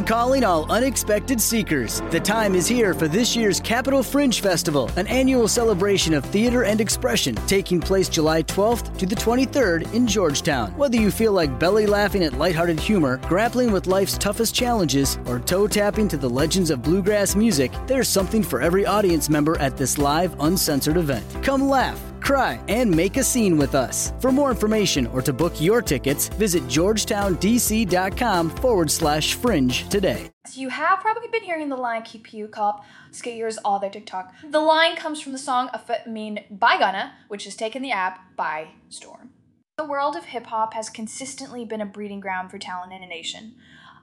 Calling all unexpected seekers. The time is here for this year's Capital Fringe Festival, an annual celebration of theater and expression taking place July 12th to the 23rd in Georgetown. Whether you feel like belly laughing at lighthearted humor, grappling with life's toughest challenges, or toe tapping to the legends of bluegrass music, there's something for every audience member at this live, uncensored event. Come laugh cry, and make a scene with us. For more information or to book your tickets, visit georgetowndc.com forward slash fringe today. So you have probably been hearing the line "Keep you cop skaters all their TikTok." The line comes from the song "Amphetamine" by Gunna, which has taken the app by storm. The world of hip hop has consistently been a breeding ground for talent in a nation.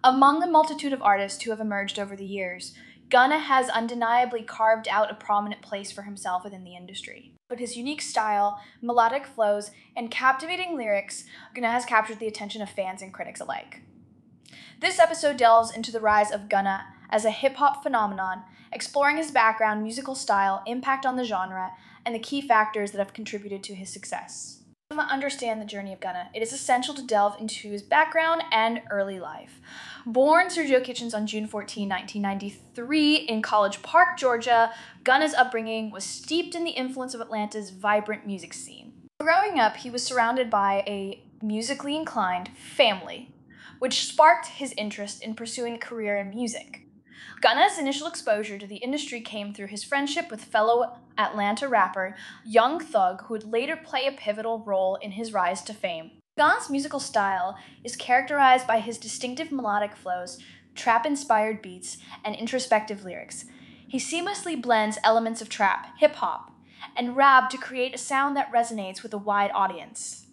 Among the multitude of artists who have emerged over the years, Gunna has undeniably carved out a prominent place for himself within the industry. But his unique style, melodic flows, and captivating lyrics, Gunna has captured the attention of fans and critics alike. This episode delves into the rise of Gunna as a hip hop phenomenon, exploring his background, musical style, impact on the genre, and the key factors that have contributed to his success. To understand the journey of Gunna, it is essential to delve into his background and early life. Born Sergio Kitchens on June 14, 1993, in College Park, Georgia, Gunna's upbringing was steeped in the influence of Atlanta's vibrant music scene. Growing up, he was surrounded by a musically inclined family, which sparked his interest in pursuing a career in music. Gunna's initial exposure to the industry came through his friendship with fellow Atlanta rapper Young Thug, who would later play a pivotal role in his rise to fame. Gunna's musical style is characterized by his distinctive melodic flows, trap inspired beats, and introspective lyrics. He seamlessly blends elements of trap, hip hop, and rap to create a sound that resonates with a wide audience.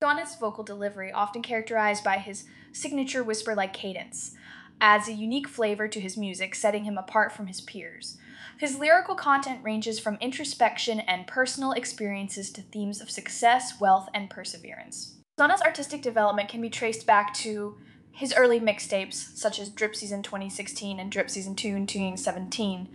Gunna's vocal delivery, often characterized by his signature whisper like cadence, adds a unique flavor to his music, setting him apart from his peers. His lyrical content ranges from introspection and personal experiences to themes of success, wealth, and perseverance. Gunna's artistic development can be traced back to his early mixtapes, such as Drip Season 2016 and Drip Season 2 in 2017.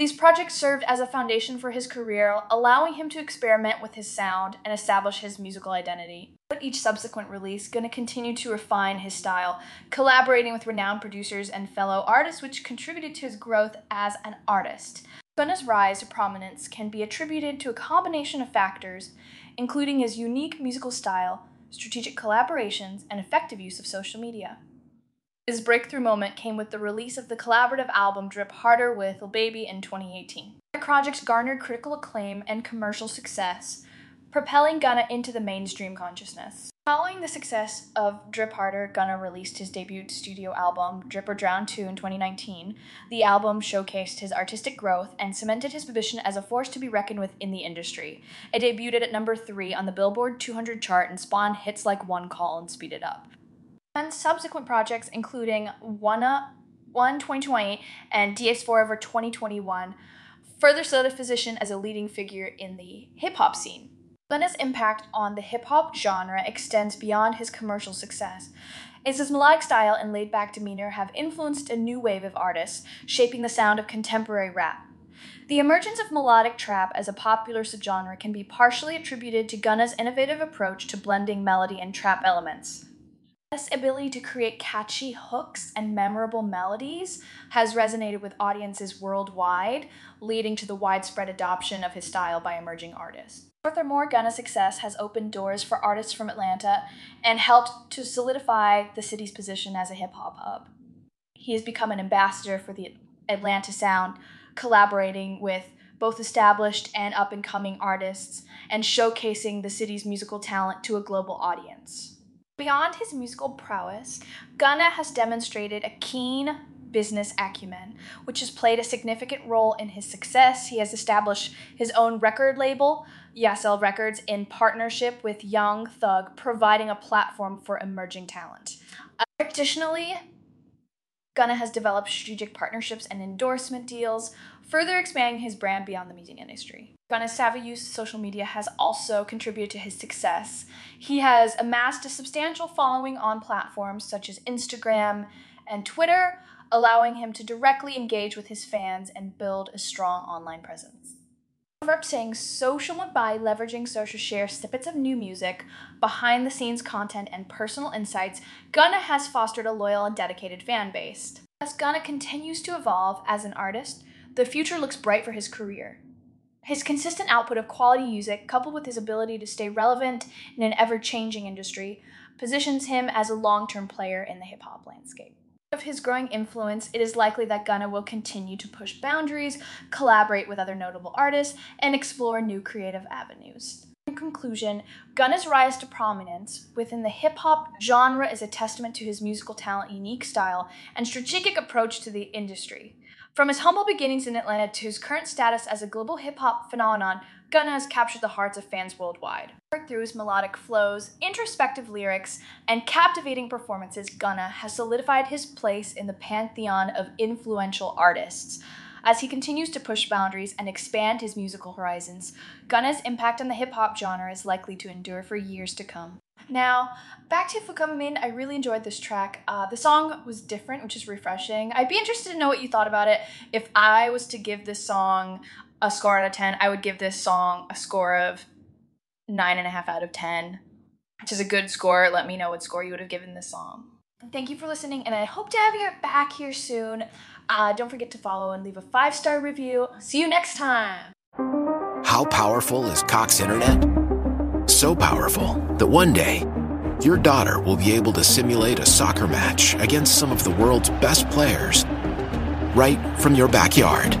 These projects served as a foundation for his career, allowing him to experiment with his sound and establish his musical identity. But each subsequent release, going to continue to refine his style, collaborating with renowned producers and fellow artists, which contributed to his growth as an artist. Gunna's rise to prominence can be attributed to a combination of factors, including his unique musical style, strategic collaborations, and effective use of social media. His breakthrough moment came with the release of the collaborative album Drip Harder with Lil Baby in 2018. The project garnered critical acclaim and commercial success, propelling Gunna into the mainstream consciousness. Following the success of Drip Harder, Gunna released his debut studio album, Drip or Drown 2, in 2019. The album showcased his artistic growth and cemented his position as a force to be reckoned with in the industry. It debuted at number 3 on the Billboard 200 chart and spawned hits like One Call and Speed It Up and subsequent projects including One, One 2020 and DS Forever 2021 further solidified position as a leading figure in the hip hop scene. Gunna's impact on the hip hop genre extends beyond his commercial success, as his melodic style and laid back demeanor have influenced a new wave of artists, shaping the sound of contemporary rap. The emergence of melodic trap as a popular subgenre can be partially attributed to Gunna's innovative approach to blending melody and trap elements. This ability to create catchy hooks and memorable melodies has resonated with audiences worldwide, leading to the widespread adoption of his style by emerging artists. Furthermore, Gunna's success has opened doors for artists from Atlanta and helped to solidify the city's position as a hip hop hub. He has become an ambassador for the Atlanta sound, collaborating with both established and up and coming artists and showcasing the city's musical talent to a global audience. Beyond his musical prowess, Gunna has demonstrated a keen business acumen, which has played a significant role in his success. He has established his own record label, Yasel Records, in partnership with Young Thug, providing a platform for emerging talent. Additionally, Gunna has developed strategic partnerships and endorsement deals, further expanding his brand beyond the music industry. Gunna's savvy use of social media has also contributed to his success. He has amassed a substantial following on platforms such as Instagram and Twitter, allowing him to directly engage with his fans and build a strong online presence. Verb saying social by leveraging social share snippets of new music, behind the scenes content, and personal insights, Gunna has fostered a loyal and dedicated fan base. As Gunna continues to evolve as an artist, the future looks bright for his career. His consistent output of quality music, coupled with his ability to stay relevant in an ever changing industry, positions him as a long term player in the hip hop landscape. Of his growing influence, it is likely that Gunna will continue to push boundaries, collaborate with other notable artists, and explore new creative avenues. In conclusion, Gunna's rise to prominence within the hip hop genre is a testament to his musical talent, unique style, and strategic approach to the industry. From his humble beginnings in Atlanta to his current status as a global hip hop phenomenon, Gunna has captured the hearts of fans worldwide. Through his melodic flows, introspective lyrics, and captivating performances, Gunna has solidified his place in the pantheon of influential artists. As he continues to push boundaries and expand his musical horizons, Gunna's impact on the hip hop genre is likely to endure for years to come. Now, back to fukumean, I really enjoyed this track. Uh, the song was different, which is refreshing. I'd be interested to know what you thought about it. If I was to give this song a score out of 10, I would give this song a score of 9.5 out of 10, which is a good score. Let me know what score you would have given this song. Thank you for listening, and I hope to have you back here soon. Uh, don't forget to follow and leave a five star review. See you next time. How powerful is Cox Internet? So powerful that one day, your daughter will be able to simulate a soccer match against some of the world's best players right from your backyard.